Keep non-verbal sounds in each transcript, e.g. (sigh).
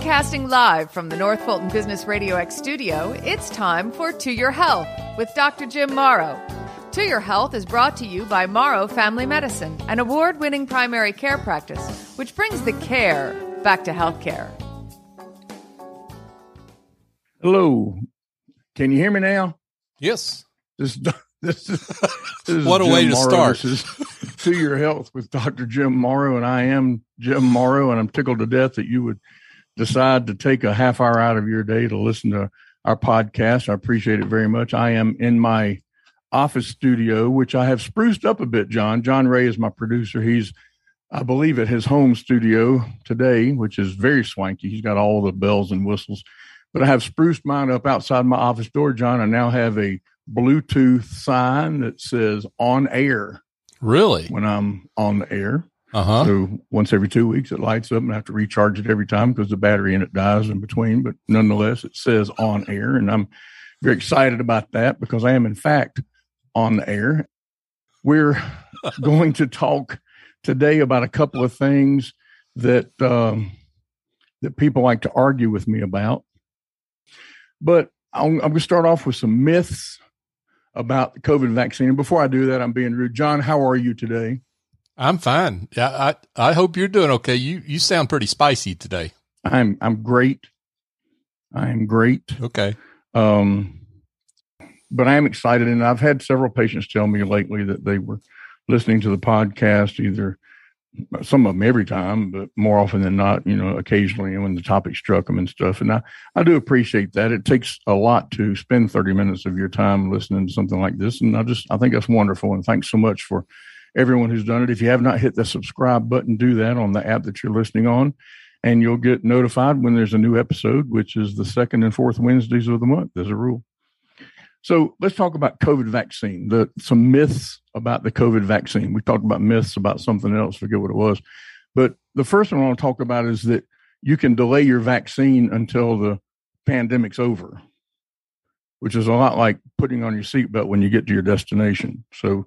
Broadcasting live from the North Fulton Business Radio X studio, it's time for To Your Health with Dr. Jim Morrow. To Your Health is brought to you by Morrow Family Medicine, an award winning primary care practice which brings the care back to healthcare. Hello. Can you hear me now? Yes. This, (laughs) this (laughs) this is what a Jim way to Morrow. start. This is to your health with Dr. Jim Morrow, and I am Jim Morrow, and I'm tickled to death that you would decide to take a half hour out of your day to listen to our podcast. I appreciate it very much. I am in my office studio, which I have spruced up a bit, John. John Ray is my producer. He's, I believe, at his home studio today, which is very swanky. He's got all the bells and whistles. But I have spruced mine up outside my office door, John. I now have a Bluetooth sign that says on air Really? when I'm on the air. Uh huh. So once every two weeks, it lights up and I have to recharge it every time because the battery in it dies in between. But nonetheless, it says on air. And I'm very excited about that because I am, in fact, on the air. We're (laughs) going to talk today about a couple of things that um, that people like to argue with me about. But I'm, I'm going to start off with some myths about the COVID vaccine. And before I do that, I'm being rude. John, how are you today? I'm fine. Yeah, I I hope you're doing okay. You you sound pretty spicy today. I'm I'm great. I am great. Okay. Um, but I am excited, and I've had several patients tell me lately that they were listening to the podcast, either some of them every time, but more often than not, you know, occasionally when the topic struck them and stuff. And I, I do appreciate that. It takes a lot to spend 30 minutes of your time listening to something like this. And I just, I think that's wonderful. And thanks so much for everyone who's done it. If you have not hit the subscribe button, do that on the app that you're listening on. And you'll get notified when there's a new episode, which is the second and fourth Wednesdays of the month. as a rule. So let's talk about COVID vaccine. The some myths about the COVID vaccine. We talked about myths about something else. Forget what it was. But the first one I want to talk about is that you can delay your vaccine until the pandemic's over, which is a lot like putting on your seatbelt when you get to your destination. So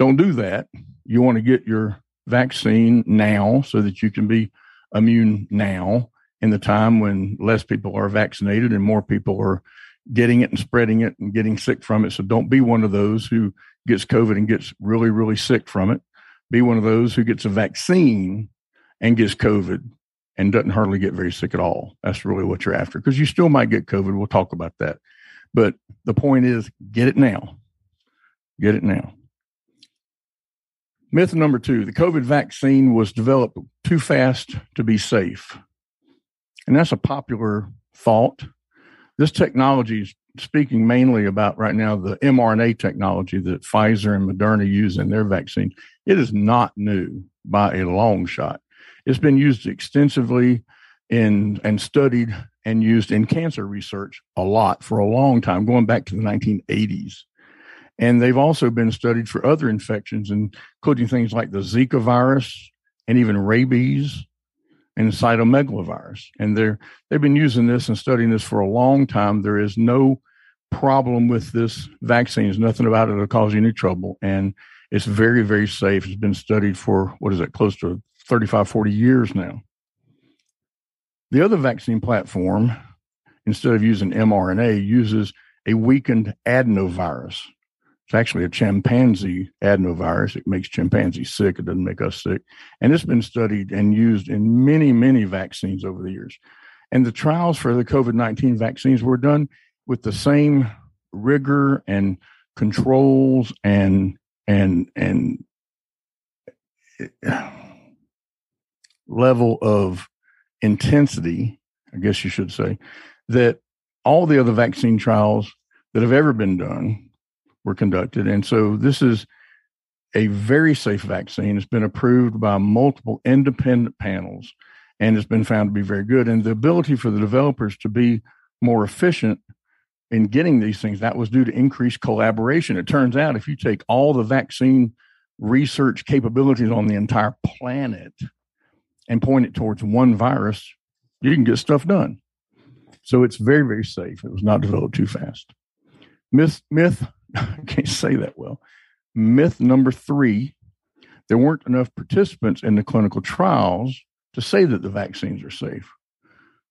don't do that. You want to get your vaccine now so that you can be immune now in the time when less people are vaccinated and more people are getting it and spreading it and getting sick from it. So don't be one of those who gets COVID and gets really, really sick from it. Be one of those who gets a vaccine and gets COVID and doesn't hardly get very sick at all. That's really what you're after because you still might get COVID. We'll talk about that. But the point is get it now. Get it now. Myth number two the COVID vaccine was developed too fast to be safe. And that's a popular thought. This technology is speaking mainly about right now the mRNA technology that Pfizer and Moderna use in their vaccine. It is not new by a long shot. It's been used extensively in and studied and used in cancer research a lot for a long time, going back to the 1980s. And they've also been studied for other infections, including things like the Zika virus and even rabies and cytomegalovirus. And they're they've been using this and studying this for a long time. There is no problem with this vaccine. There's nothing about it that'll cause you any trouble. And it's very, very safe. It's been studied for what is it, close to 35, 40 years now. The other vaccine platform, instead of using mRNA, uses a weakened adenovirus. It's actually a chimpanzee adenovirus. It makes chimpanzees sick. It doesn't make us sick. And it's been studied and used in many, many vaccines over the years. And the trials for the COVID 19 vaccines were done with the same rigor and controls and, and, and level of intensity, I guess you should say, that all the other vaccine trials that have ever been done were conducted. And so this is a very safe vaccine. It's been approved by multiple independent panels and it's been found to be very good. And the ability for the developers to be more efficient in getting these things, that was due to increased collaboration. It turns out if you take all the vaccine research capabilities on the entire planet and point it towards one virus, you can get stuff done. So it's very, very safe. It was not developed too fast. Myth, myth, I (laughs) can't say that well. Myth number three there weren't enough participants in the clinical trials to say that the vaccines are safe.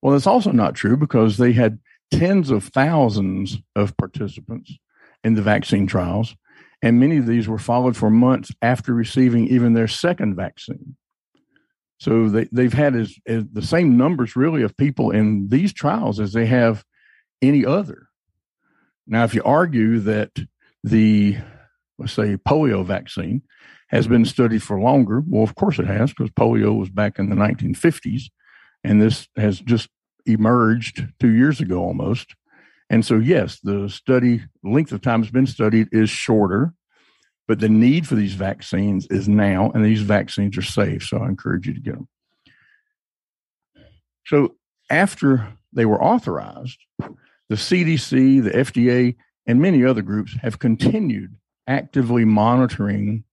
Well, that's also not true because they had tens of thousands of participants in the vaccine trials, and many of these were followed for months after receiving even their second vaccine. So they, they've had as, as the same numbers really of people in these trials as they have any other. Now, if you argue that the, let's say, polio vaccine has been studied for longer, well, of course it has, because polio was back in the 1950s, and this has just emerged two years ago almost. And so, yes, the study length of time has been studied is shorter, but the need for these vaccines is now, and these vaccines are safe. So I encourage you to get them. So after they were authorized, the CDC, the FDA, and many other groups have continued actively monitoring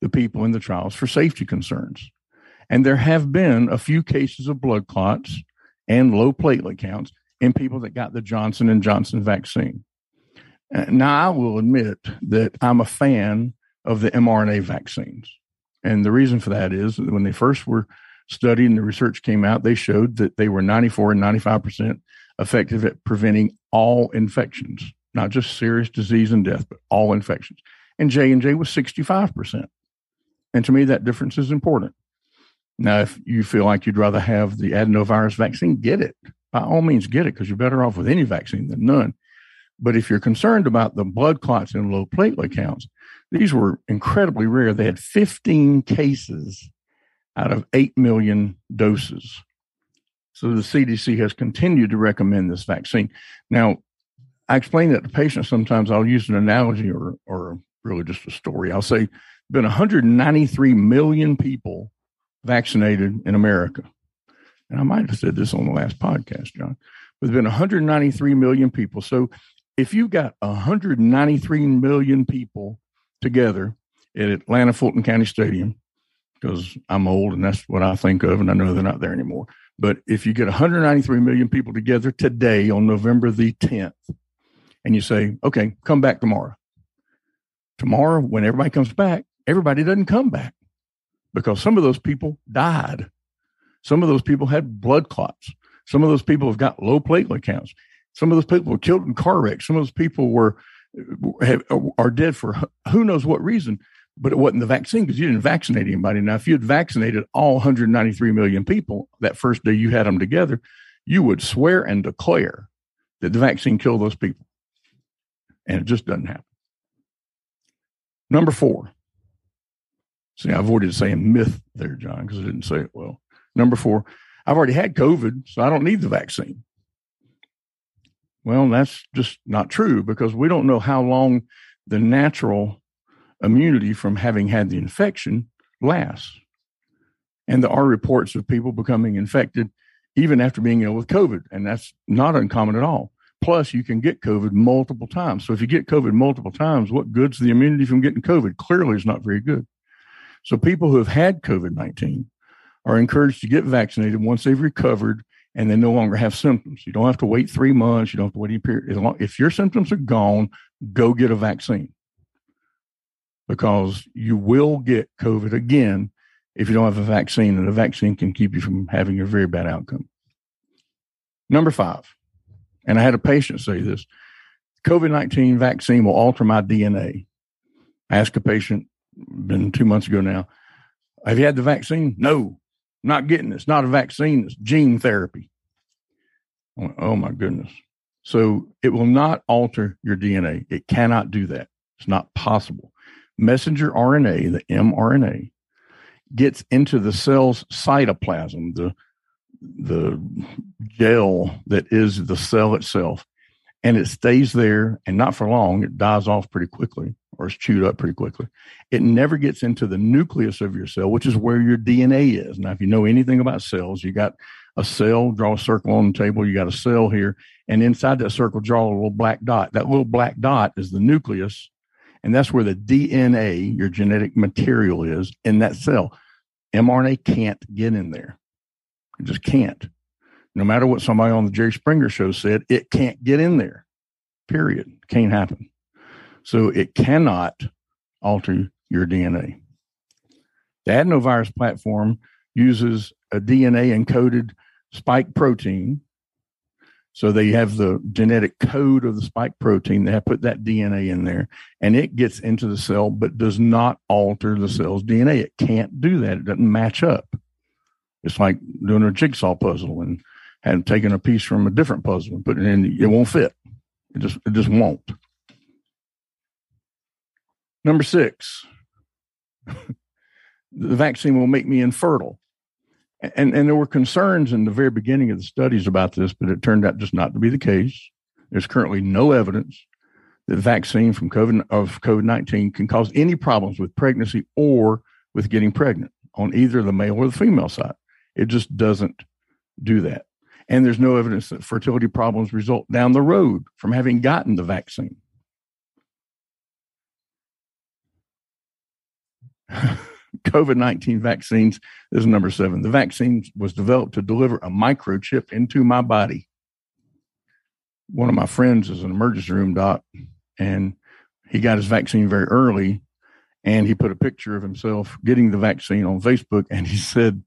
the people in the trials for safety concerns. And there have been a few cases of blood clots and low platelet counts in people that got the Johnson and Johnson vaccine. Uh, now, I will admit that I'm a fan of the mRNA vaccines. And the reason for that is that when they first were studied and the research came out, they showed that they were 94 and 95% effective at preventing all infections, not just serious disease and death, but all infections. And J&J was 65%. And to me, that difference is important. Now, if you feel like you'd rather have the adenovirus vaccine, get it. By all means, get it because you're better off with any vaccine than none. But if you're concerned about the blood clots and low platelet counts, these were incredibly rare. They had 15 cases out of 8 million doses. So the CDC has continued to recommend this vaccine. Now, I explain that to patients sometimes. I'll use an analogy or, or really just a story. I'll say, been 193 million people vaccinated in America. And I might have said this on the last podcast, John, but there's been 193 million people. So if you've got 193 million people together at Atlanta Fulton County Stadium, because I'm old and that's what I think of, and I know they're not there anymore. But if you get 193 million people together today on November the 10th, and you say, okay, come back tomorrow. Tomorrow, when everybody comes back, everybody doesn't come back because some of those people died. Some of those people had blood clots. Some of those people have got low platelet counts. Some of those people were killed in car wrecks. Some of those people were have, are dead for who knows what reason. But it wasn't the vaccine because you didn't vaccinate anybody. Now, if you had vaccinated all 193 million people that first day you had them together, you would swear and declare that the vaccine killed those people. And it just doesn't happen. Number four, See, I avoided saying myth there, John, because I didn't say it well. Number four, I've already had COVID, so I don't need the vaccine. Well, that's just not true because we don't know how long the natural immunity from having had the infection lasts. And there are reports of people becoming infected even after being ill with COVID, and that's not uncommon at all. Plus, you can get COVID multiple times. So, if you get COVID multiple times, what good's the immunity from getting COVID? Clearly, is not very good. So people who have had COVID 19 are encouraged to get vaccinated once they've recovered and they no longer have symptoms. You don't have to wait three months. You don't have to wait a period. If your symptoms are gone, go get a vaccine because you will get COVID again if you don't have a vaccine, and a vaccine can keep you from having a very bad outcome. Number five, and I had a patient say this COVID 19 vaccine will alter my DNA. I asked a patient, been two months ago now. Have you had the vaccine? No, not getting it. It's not a vaccine. It's gene therapy. Went, oh my goodness. So it will not alter your DNA. It cannot do that. It's not possible. Messenger RNA, the mRNA, gets into the cell's cytoplasm, the the gel that is the cell itself, and it stays there and not for long. It dies off pretty quickly or is chewed up pretty quickly. It never gets into the nucleus of your cell, which is where your DNA is. Now, if you know anything about cells, you got a cell, draw a circle on the table, you got a cell here, and inside that circle, draw a little black dot. That little black dot is the nucleus, and that's where the DNA, your genetic material, is in that cell. mRNA can't get in there. It just can't. No matter what somebody on the Jerry Springer show said, it can't get in there. Period. Can't happen. So it cannot alter your DNA. The adenovirus platform uses a DNA encoded spike protein So they have the genetic code of the spike protein. They have put that DNA in there and it gets into the cell, but does not alter the cell's DNA. It can't do that. It doesn't match up. It's like doing a jigsaw puzzle and having taken a piece from a different puzzle and putting it in. It won't fit. It just, it just won't. Number six, (laughs) the vaccine will make me infertile and and there were concerns in the very beginning of the studies about this, but it turned out just not to be the case. There's currently no evidence that vaccine from COVID of COVID nineteen can cause any problems with pregnancy or with getting pregnant on either the male or the female side. It just doesn't do that. And there's no evidence that fertility problems result down the road from having gotten the vaccine. (laughs) COVID 19 vaccines. This is number seven. The vaccine was developed to deliver a microchip into my body. One of my friends is an emergency room doc, and he got his vaccine very early. And he put a picture of himself getting the vaccine on Facebook, and he said,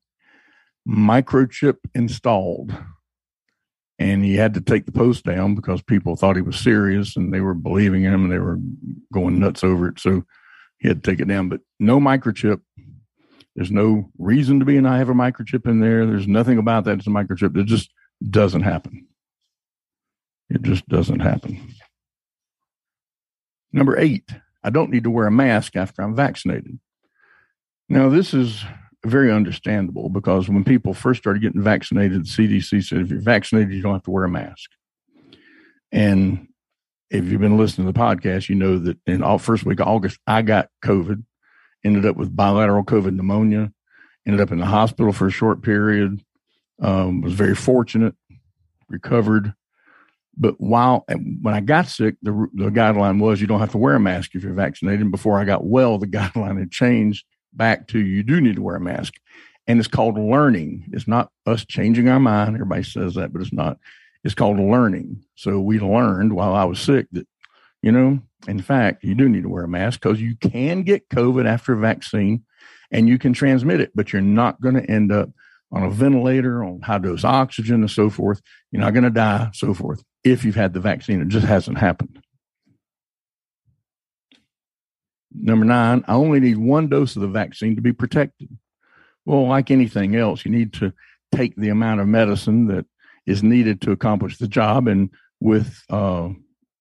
microchip installed. And he had to take the post down because people thought he was serious and they were believing him and they were going nuts over it. So he had to take it down, but no microchip. There's no reason to be, and I have a microchip in there. There's nothing about that. It's a microchip. It just doesn't happen. It just doesn't happen. Number eight, I don't need to wear a mask after I'm vaccinated. Now, this is very understandable because when people first started getting vaccinated, the CDC said if you're vaccinated, you don't have to wear a mask. And if you've been listening to the podcast, you know that in all first week of August, I got COVID, ended up with bilateral COVID pneumonia, ended up in the hospital for a short period, um, was very fortunate, recovered. But while when I got sick, the, the guideline was you don't have to wear a mask if you're vaccinated. And before I got well, the (laughs) guideline had changed back to you do need to wear a mask. And it's called learning. It's not us changing our mind. Everybody says that, but it's not It's called learning. So we learned while I was sick that, you know, in fact, you do need to wear a mask because you can get COVID after a vaccine and you can transmit it, but you're not going to end up on a ventilator, on high dose oxygen, and so forth. You're not going to die, so forth, if you've had the vaccine. It just hasn't happened. Number nine, I only need one dose of the vaccine to be protected. Well, like anything else, you need to take the amount of medicine that is needed to accomplish the job. And with uh,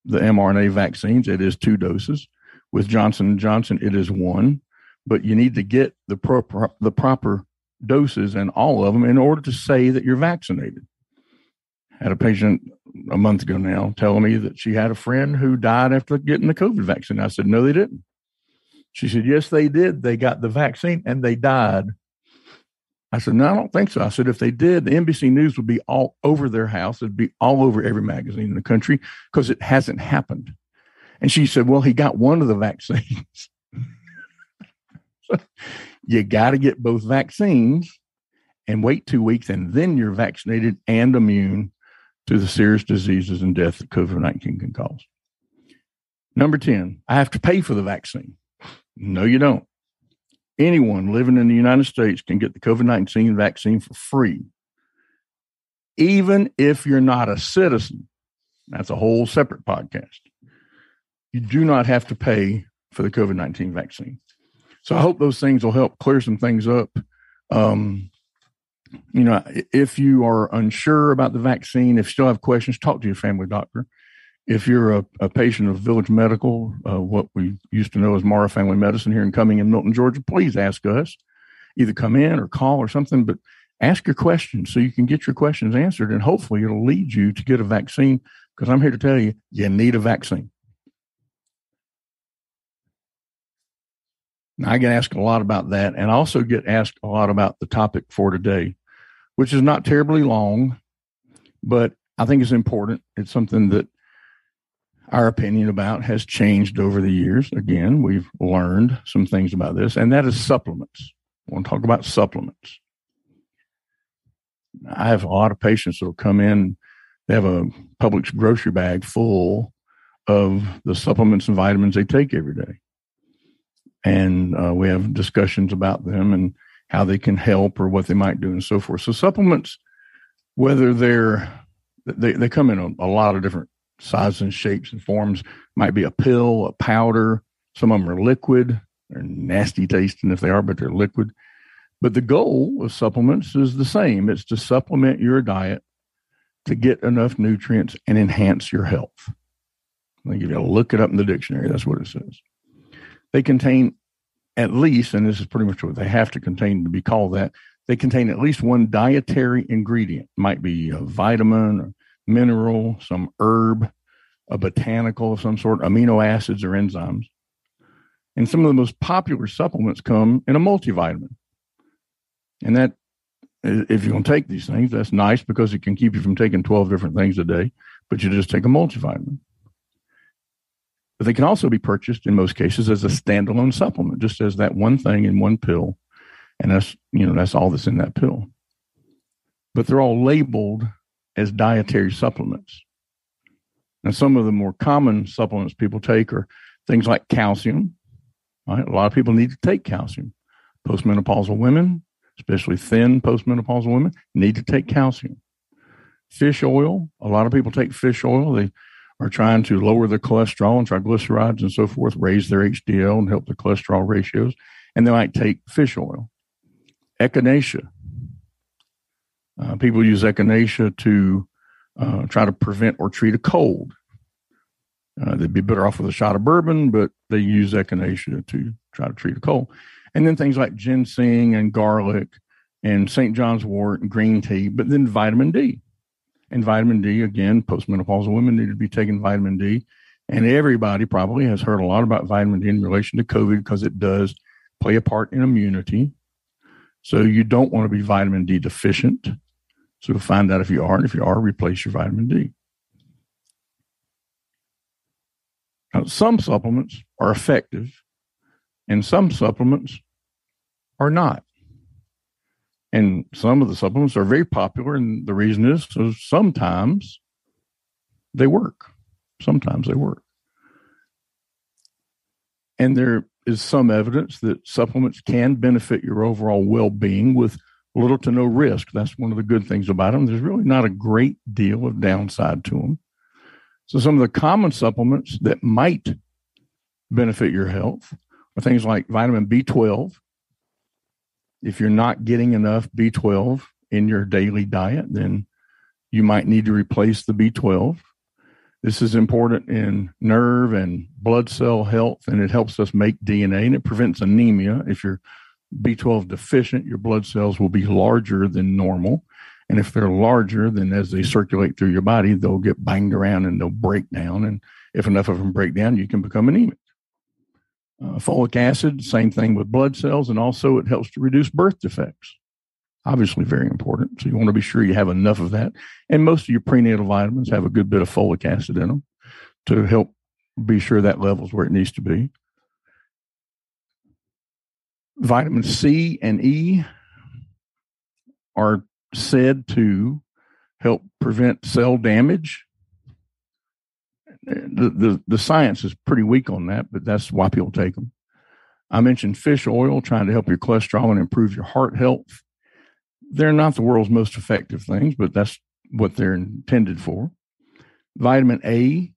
the mRNA vaccines, it is two doses. With Johnson Johnson, it is one. But you need to get the proper the proper doses and all of them in order to say that you're vaccinated. Had a patient a month ago now telling me that she had a friend who died after getting the COVID vaccine. I said, no, they didn't. She said, yes, they did. They got the vaccine and they died I said, no, I don't think so. I said, if they did, the NBC News would be all over their house. It'd be all over every magazine in the country because it hasn't happened. And she said, well, he got one of the vaccines. (laughs) you got to get both vaccines and wait two weeks, and then you're vaccinated and immune to the serious diseases and death that COVID 19 can cause. Number 10, I have to pay for the vaccine. No, you don't anyone living in the United States can get the COVID 19 vaccine for free, even if you're not a citizen. That's a whole separate podcast. You do not have to pay for the COVID 19 vaccine. So I hope those things will help clear some things up. Um, you know, if you are unsure about the vaccine, if you still have questions, talk to your family doctor if you're a, a, patient of Village Medical, uh, what we used to know as Morrow Family Medicine here in Cumming in Milton, Georgia, please ask us. Either come in or call or something, but ask your questions so you can get your questions answered, and hopefully it'll lead you to get a vaccine. Because I'm here to tell you, you need a vaccine. Now, I get asked a lot about that, and I also get asked a lot about the topic for today, which is not terribly long, but I think it's important. It's something that our opinion about has changed over the years. Again, we've learned some things about this, and that is supplements. I want to talk about supplements. I have a lot of patients that will come in, they have a Publix grocery bag full of the supplements and vitamins they take every day. And uh, we have discussions about them and how they can help or what they might do and so forth. So, supplements, whether they're they, they come in a, a lot of different sizes and shapes and forms. Might be a pill, a powder. Some of them are liquid. They're nasty tasting if they are, but they're liquid. But the goal of supplements is the same. It's to supplement your diet to get enough nutrients and enhance your health. I think if you a look it up in the dictionary, that's what it says. They contain at least, and this is pretty much what they have to contain to be called that, they contain at least one dietary ingredient. Might be a vitamin, or mineral, some herb, a botanical of some sort, amino acids or enzymes. And some of the most popular supplements come in a multivitamin. And that, if you're going to take these things, that's nice because it can keep you from taking 12 different things a day, but you just take a multivitamin. But they can also be purchased in most cases as a standalone supplement, just as that one thing in one pill. And that's, you know, that's all that's in that pill. But they're all labeled as dietary supplements. Now, some of the more common supplements people take are things like calcium. Right? A lot of people need to take calcium. Postmenopausal women, especially thin postmenopausal women, need to take calcium. Fish oil, a lot of people take fish oil. They are trying to lower their cholesterol and triglycerides and so forth, raise their HDL and help the cholesterol ratios. And they might take fish oil. Echinacea. Uh, people use echinacea to uh, try to prevent or treat a cold. Uh, they'd be better off with a shot of bourbon, but they use echinacea to try to treat a cold. And then things like ginseng and garlic and St. John's wort and green tea, but then vitamin D. And vitamin D, again, postmenopausal women need to be taking vitamin D. And everybody probably has heard a lot about vitamin D in relation to COVID because it does play a part in immunity. So you don't want to be vitamin D deficient. So to find out if you are, and if you are, replace your vitamin D. Now, some supplements are effective, and some supplements are not. And some of the supplements are very popular, and the reason is so sometimes they work. Sometimes they work. And there is some evidence that supplements can benefit your overall well being with little to no risk. That's one of the good things about them. There's really not a great deal of downside to them. So, some of the common supplements that might benefit your health are things like vitamin B12, if you're not getting enough B12 in your daily diet, then you might need to replace the B12. This is important in nerve and blood cell health, and it helps us make DNA and it prevents anemia. If you're B12 deficient, your blood cells will be larger than normal. And if they're larger, then as they circulate through your body, they'll get banged around and they'll break down. And if enough of them break down, you can become anemic. Uh, folic acid, same thing with blood cells, and also it helps to reduce birth defects. Obviously, very important. So you want to be sure you have enough of that. And most of your prenatal vitamins have a good bit of folic acid in them to help be sure that level's where it needs to be. Vitamin C and E are said to help prevent cell damage the, the, the science is pretty weak on that, but that's why people take them. I mentioned fish oil trying to help your cholesterol and improve your heart health. They're not the world's most effective things, but that's what they're intended for. Vitamin A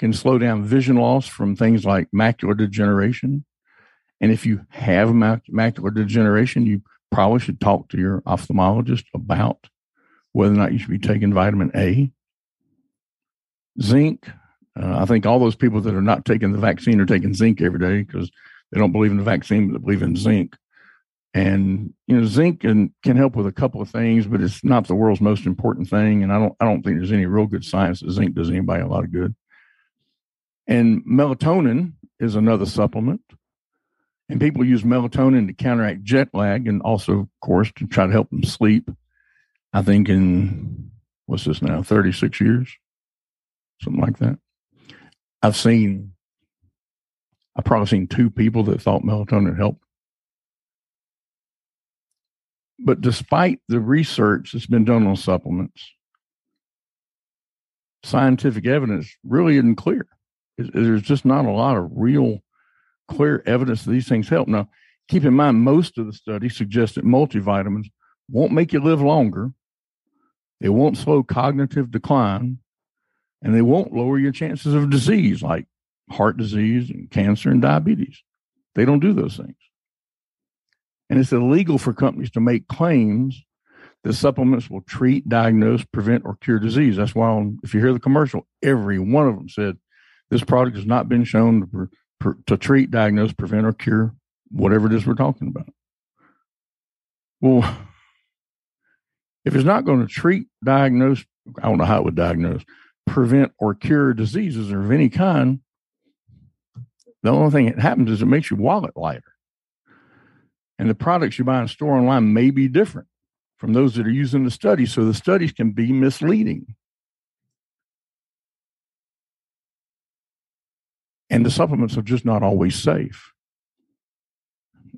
can slow down vision loss from things like macular degeneration. And if you have macular degeneration, you probably should talk to your ophthalmologist about whether or not you should be taking vitamin A. Zinc uh, I think all those people that are not taking the vaccine are taking zinc every day because they don't believe in the vaccine, but they believe in zinc. And you know, zinc can can help with a couple of things, but it's not the world's most important thing. And I don't I don't think there's any real good science that zinc does anybody a lot of good. And melatonin is another supplement. And people use melatonin to counteract jet lag and also, of course, to try to help them sleep. I think in what's this now, 36 years, something like that. I've seen, I've probably seen two people that thought melatonin helped. But despite the research that's been done on supplements, scientific evidence really isn't clear. There's just not a lot of real clear evidence that these things help. Now, keep in mind, most of the studies suggest that multivitamins won't make you live longer, They won't slow cognitive decline, and they won't lower your chances of disease like heart disease and cancer and diabetes. They don't do those things. And it's illegal for companies to make claims that supplements will treat, diagnose, prevent, or cure disease. That's why, if you hear the commercial, every one of them said this product has not been shown to, to treat, diagnose, prevent, or cure whatever it is we're talking about. Well, if it's not going to treat, diagnose, I don't know how it would diagnose, prevent, or cure diseases of any kind, the only thing that happens is it makes your wallet lighter. And the products you buy in store online may be different from those that are used in the study. So the studies can be misleading. And the supplements are just not always safe.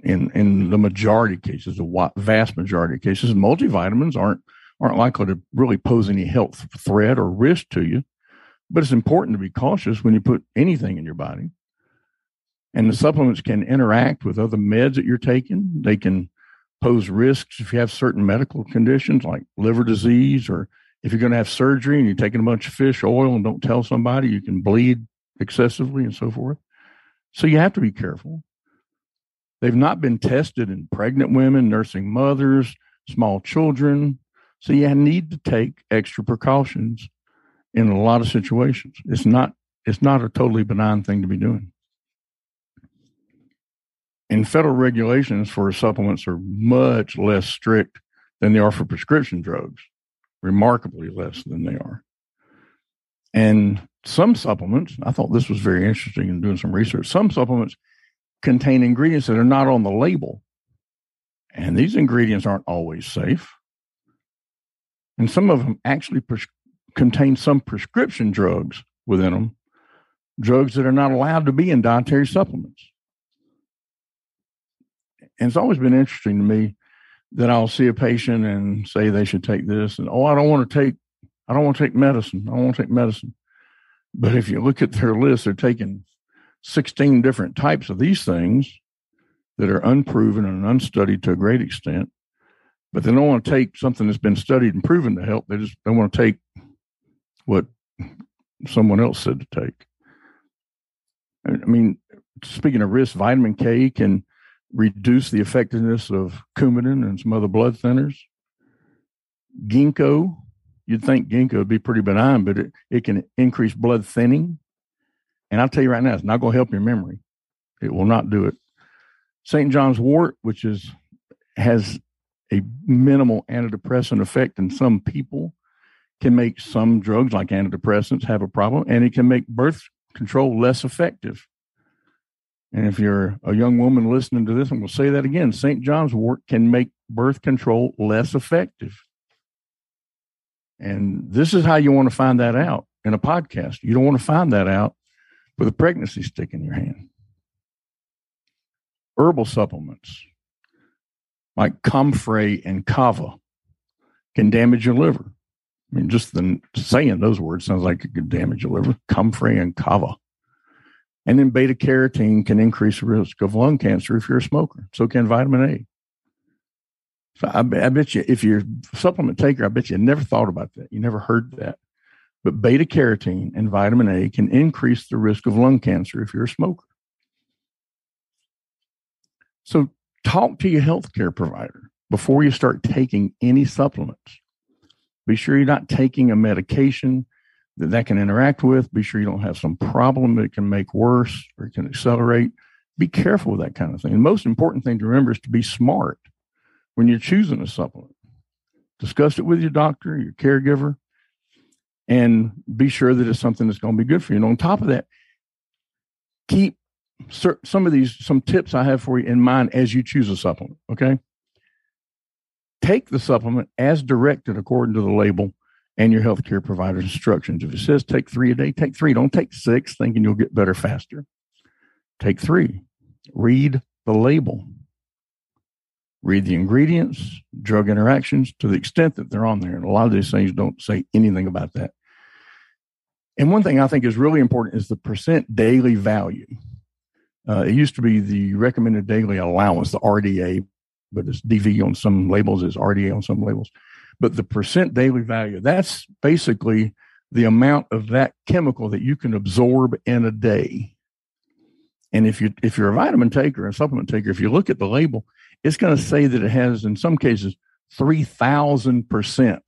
In in the majority of cases, the vast majority of cases, multivitamins aren't aren't likely to really pose any health threat or risk to you. But it's important to be cautious when you put anything in your body. And the supplements can interact with other meds that you're taking. They can pose risks if you have certain medical conditions like liver disease, or if you're going to have surgery and you're taking a bunch of fish oil and don't tell somebody, you can bleed excessively and so forth. So you have to be careful. They've not been tested in pregnant women, nursing mothers, small children. So you need to take extra precautions in a lot of situations. It's not it's not a totally benign thing to be doing. And federal regulations for supplements are much less strict than they are for prescription drugs, remarkably less than they are. And some supplements, I thought this was very interesting in doing some research. Some supplements contain ingredients that are not on the label. And these ingredients aren't always safe. And some of them actually pres- contain some prescription drugs within them, drugs that are not allowed to be in dietary supplements. And it's always been interesting to me that I'll see a patient and say they should take this, and oh, I don't want to take, I don't want to take medicine. I don't want to take medicine. But if you look at their list, they're taking 16 different types of these things that are unproven and unstudied to a great extent. But they don't want to take something that's been studied and proven to help. They just don't want to take what someone else said to take. I mean, speaking of risk, vitamin K can reduce the effectiveness of Coumadin and some other blood thinners. Ginkgo, you'd think ginkgo would be pretty benign, but it, it can increase blood thinning. And I'll tell you right now, it's not going to help your memory. It will not do it. St. John's wort, which is has a minimal antidepressant effect in some people, can make some drugs like antidepressants have a problem, and it can make birth control less effective. And if you're a young woman listening to this, I'm going to say that again St. John's wort can make birth control less effective. And this is how you want to find that out in a podcast. You don't want to find that out with a pregnancy stick in your hand. Herbal supplements like comfrey and kava can damage your liver. I mean, just the saying those words sounds like it could damage your liver. Comfrey and kava. And then beta carotene can increase the risk of lung cancer if you're a smoker. So can vitamin A. So I, I, bet you, if you're a supplement taker, I bet you never thought about that. You never heard that. But beta carotene and vitamin A can increase the risk of lung cancer if you're a smoker. So talk to your healthcare provider before you start taking any supplements. Be sure you're not taking a medication that that can interact with. Be sure you don't have some problem that can make worse or can accelerate. Be careful with that kind of thing. The most important thing to remember is to be smart when you're choosing a supplement. Discuss it with your doctor, your caregiver, and be sure that it's something that's going to be good for you. And on top of that, keep some of these some tips I have for you in mind as you choose a supplement. Okay, take the supplement as directed according to the label and your healthcare provider's instructions. If it says take three a day, take three. Don't take six thinking you'll get better faster. Take three. Read the label. Read the ingredients, drug interactions to the extent that they're on there. And a lot of these things don't say anything about that. And one thing I think is really important is the percent daily value. Uh, it used to be the recommended daily allowance, the RDA, but it's DV on some labels, it's RDA on some labels. but the percent daily value, that's basically the amount of that chemical that you can absorb in a day. And if you if you're a vitamin taker, and supplement taker, if you look at the label, it's going to say that it has in some cases 3000 percent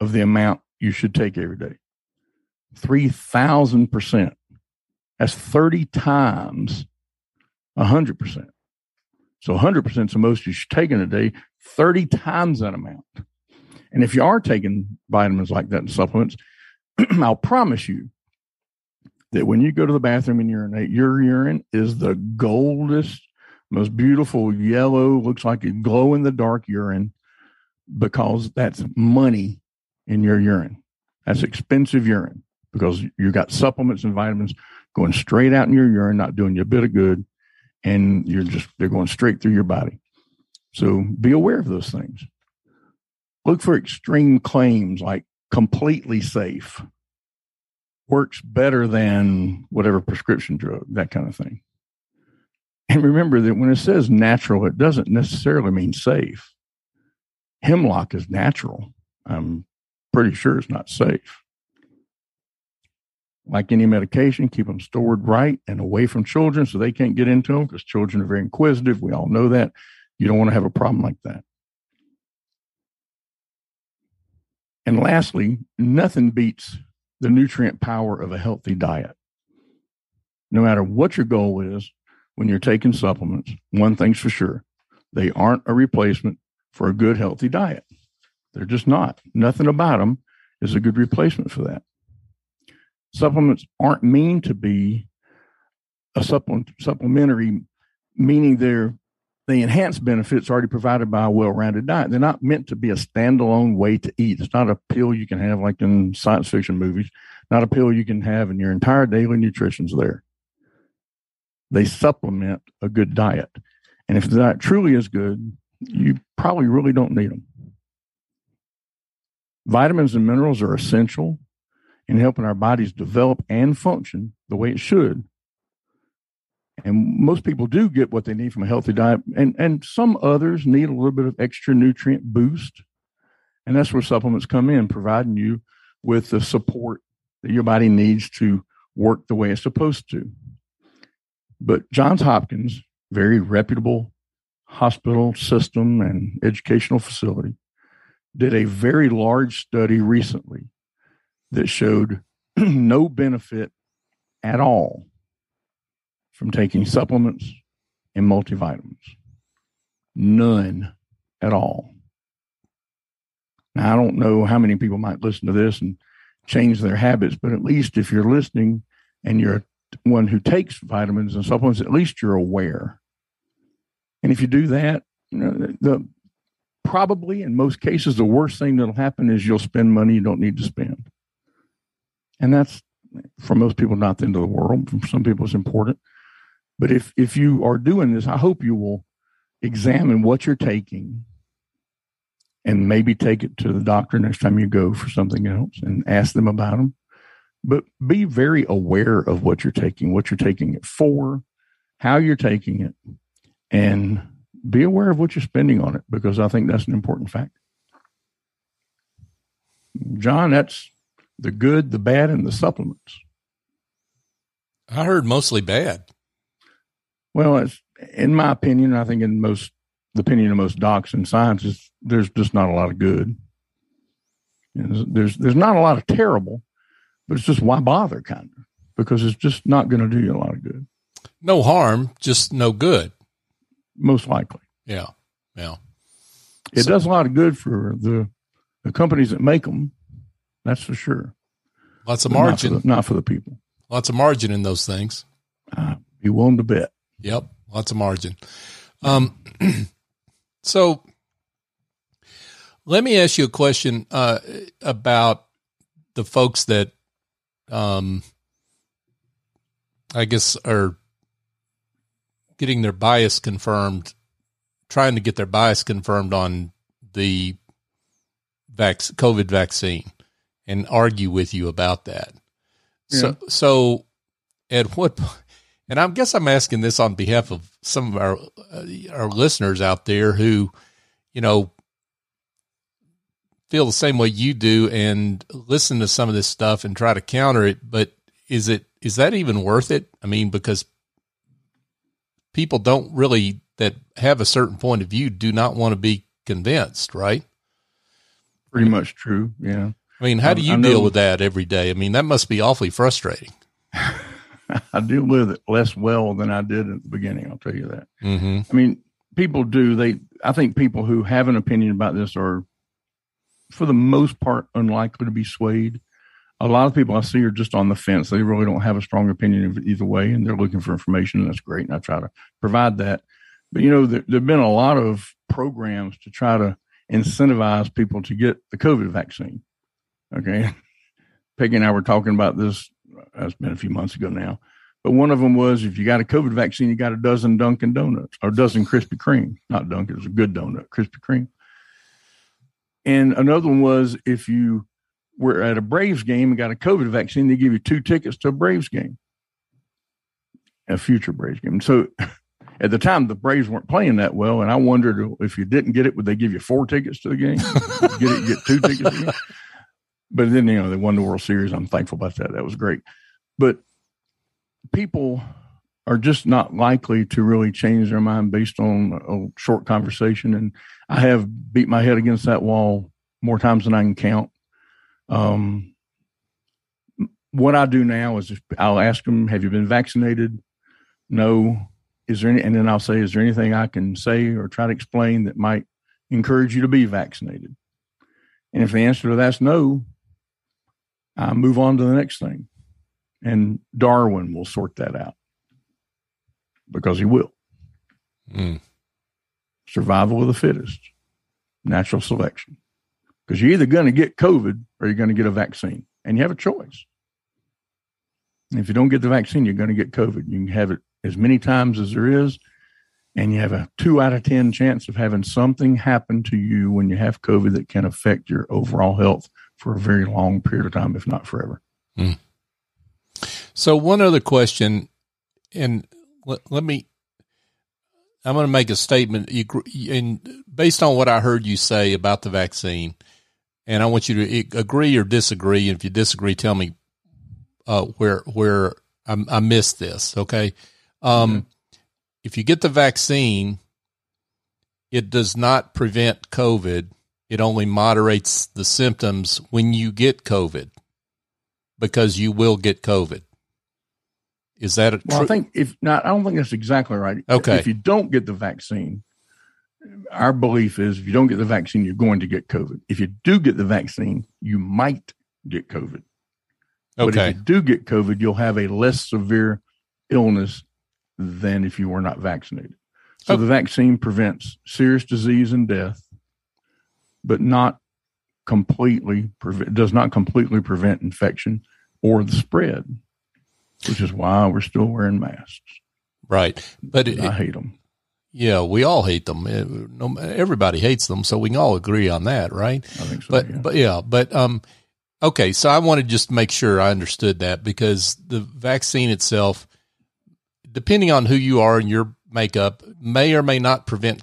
of the amount you should take every day. 3000 percent. That's 30 times 100%. So 100% is the most you should take in a day, 30 times that amount. And if you are taking vitamins like that and supplements, (clears throat) I'll promise you that when you go to the bathroom and urinate, your urine is the goldest, most beautiful yellow, looks like a glow in the dark urine because that's money in your urine. That's expensive urine because you got supplements and vitamins going straight out in your urine, not doing you a bit of good. And you're just, they're going straight through your body. So be aware of those things. Look for extreme claims like completely safe, works better than whatever prescription drug, that kind of thing. (laughs) And remember that when it says natural, it doesn't necessarily mean safe. Hemlock is natural. I'm pretty sure it's not safe. Like any medication, keep them stored right and away from children so they can't get into them because children are very inquisitive. We all know that. You don't want to have a problem like that. And lastly, nothing beats the nutrient power of a healthy diet. No matter what your goal is, when you're taking supplements, one thing's for sure they aren't a replacement for a good, healthy diet. They're just not. Nothing about them is a good replacement for that. Supplements aren't mean to be a supplement, supplementary, meaning they're they enhance benefits already provided by a well-rounded diet. They're not meant to be a standalone way to eat. It's not a pill you can have like in science fiction movies, not a pill you can have and your entire daily nutrition's there. They supplement a good diet. And if the diet truly is good, you probably really don't need them. Vitamins and minerals are essential in helping our bodies develop and function the way it should and most people do get what they need from a healthy diet, and and some others need a little bit of extra nutrient boost, and that's where supplements come in, providing you with the support that your body needs to work the way it's supposed to. But Johns Hopkins, very reputable hospital system and educational facility, did a very large study recently that showed (clears throat) no benefit at all from taking supplements and multivitamins. None at all. Now, I don't know how many people might listen to this and change their habits, but at least if you're listening and you're one who takes vitamins and supplements, at least you're aware. And if you do that, you know, the, probably in most cases, the worst thing that'll happen is you'll spend money you don't need to spend. And that's for most people not the end of the world. For some people, it's important. But if if you are doing this, I hope you will examine what you're taking and maybe take it to the doctor next time you go for something else and ask them about them. But be very aware of what you're taking, what you're taking it for, how you're taking it, and be aware of what you're spending on it because I think that's an important fact. John, that's the good, the bad, and the supplements. I heard mostly bad. Well, it's, in my opinion, I think in most the opinion of most docs and scientists, there's just not a lot of good. there's there's not a lot of terrible, but it's just why bother, kind of, because it's just not going to do you a lot of good. No harm, just no good. Most likely. Yeah, yeah. It so, does a lot of good for the the companies that make them. That's for sure. Lots of margin, not for, the, not for, the, people. Lots of margin in those things. Uh, be willing to bet. Yep, lots of margin. Um, (clears throat) so let me ask you a question uh, about the folks that, um, I guess, are getting their bias confirmed, trying to get their bias confirmed on the vac- COVID vaccine, and argue with you about that. Yeah. So, so at what and I guess I'm asking this on behalf of some of our uh, our listeners out there who, you know, feel the same way you do and listen to some of this stuff and try to counter it. But is it is that even worth it? I mean, because people don't really that have a certain point of view do not want to be convinced, right? Pretty much true. Yeah. I mean, how do you deal with that every day? I mean, that must be awfully frustrating. (laughs) I deal with it less well than I did at the beginning. I'll tell you that. Mm-hmm. I mean, people do. They, I think people who have an opinion about this are, for the most part, unlikely to be swayed. A lot of people I see are just on the fence. They really don't have a strong opinion of either way, and they're looking for information. And that's great, and I try to provide that. But you know, there, there've been a lot of programs to try to incentivize people to get the COVID vaccine. Okay, (laughs) Peggy and I were talking about this uh, that's been a few months ago now. But one of them was if you got a COVID vaccine, you got a dozen Dunkin' Donuts or a dozen Krispy Kreme. Not Dunkin', it's a good donut, Krispy Kreme. And another one was if you were at a Braves game and got a COVID vaccine, they give you two tickets to a Braves game, a future Braves game. So (laughs) at the time, the Braves weren't playing that well. And I wondered if you didn't get it, would they give you four tickets to the game? (laughs) get it, get two tickets but then you know they won the World Series. I'm thankful about that. That was great. But people are just not likely to really change their mind based on a short conversation. And I have beat my head against that wall more times than I can count. Um, what I do now is I'll ask them, "Have you been vaccinated?" No. Is there any? And then I'll say, "Is there anything I can say or try to explain that might encourage you to be vaccinated?" And if the answer to that's no, I move on to the next thing. And Darwin will sort that out because he will. Mm. Survival of the fittest, natural selection. Because you're either going to get COVID or you're going to get a vaccine, and you have a choice. And if you don't get the vaccine, you're going to get COVID. You can have it as many times as there is, and you have a two out of 10 chance of having something happen to you when you have COVID that can affect your overall health for a very long period of time, if not forever. Mm. So, one other question, and let, let me, I'm going to make a statement, and based on what I heard you say about the vaccine, and I want you to agree or disagree. And if you disagree, tell me uh, where where I, I missed this. Okay, um, mm-hmm. if you get the vaccine, it does not prevent COVID it only moderates the symptoms when you get COVID because you will get COVID. Is that a well? I think if not, I don't think that's exactly right. Okay. If you don't get the vaccine, our belief is if you don't get the vaccine, you're going to get COVID. If you do get the vaccine, you might get COVID. Okay. But if you do get COVID, you'll have a less severe illness than if you were not vaccinated. So okay. the vaccine prevents serious disease and death but not completely prevent does not completely prevent infection or the spread, which is why we're still wearing masks. Right, but it, I hate them. Yeah, we all hate them. Everybody hates them, so we can all agree on that, right? I think so. But yeah. but yeah, but um, okay. So I want to just make sure I understood that because the vaccine itself, depending on who you are and your makeup, may or may not prevent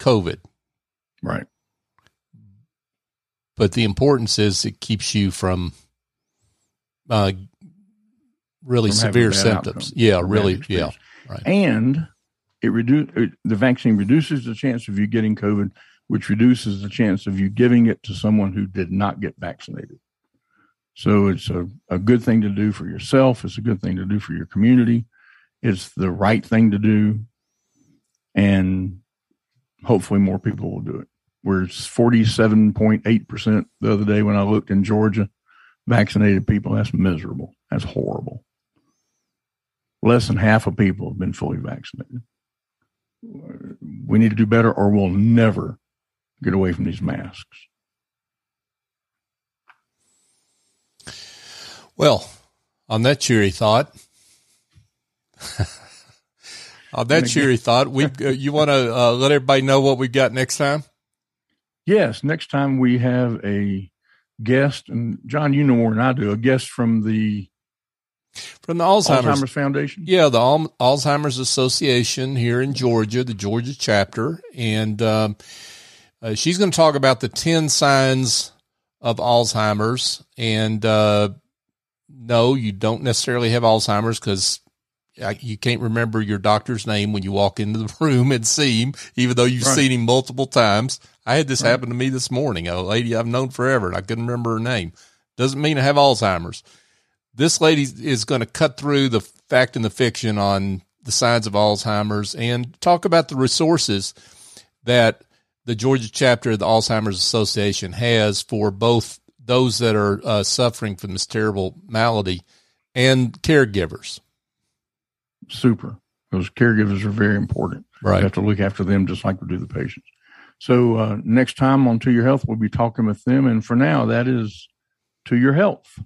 COVID. Right but the importance is it keeps you from uh, really severe symptoms. Outcome, yeah, really. Yeah. Right. And it reduce the vaccine reduces the chance of you getting COVID, which reduces the chance of you giving it to someone who did not get vaccinated. So it's a, a good thing to do for yourself. It's a good thing to do for your community. It's the right thing to do. And hopefully more people will do it. We're 47.8% the other day when I looked in Georgia, vaccinated people. That's miserable. That's horrible. Less than half of people have been fully vaccinated. We need to do better or we'll never get away from these masks. Well, on that cheery thought, (laughs) on that cheery thought, we (laughs) uh, you want to uh, let everybody know what we've got next time? Yes, next time we have a guest, and John, you know more than I do, a guest from the from the Alzheimer's, Alzheimer's Foundation. Yeah, the Al- Alzheimer's Association here in Georgia, the Georgia chapter, and um, uh, she's going to talk about the ten signs of Alzheimer's. And uh, no, you don't necessarily have Alzheimer's because you can't remember your doctor's name when you walk into the (laughs) room and see him, even though you've right. seen him multiple times. I had this right. happen to me this morning. A lady I've known forever, and I couldn't remember her name. Doesn't mean I have Alzheimer's. This lady is going to cut through the fact and the fiction on the signs of Alzheimer's and talk about the resources that the Georgia chapter of the Alzheimer's Association has for both those that are uh, suffering from this terrible malady and caregivers. Super. Those caregivers are very important. Right. We have to look after them just like we do the patients. So uh, next time on To Your Health, we'll be talking with them. And for now, that is To Your Health.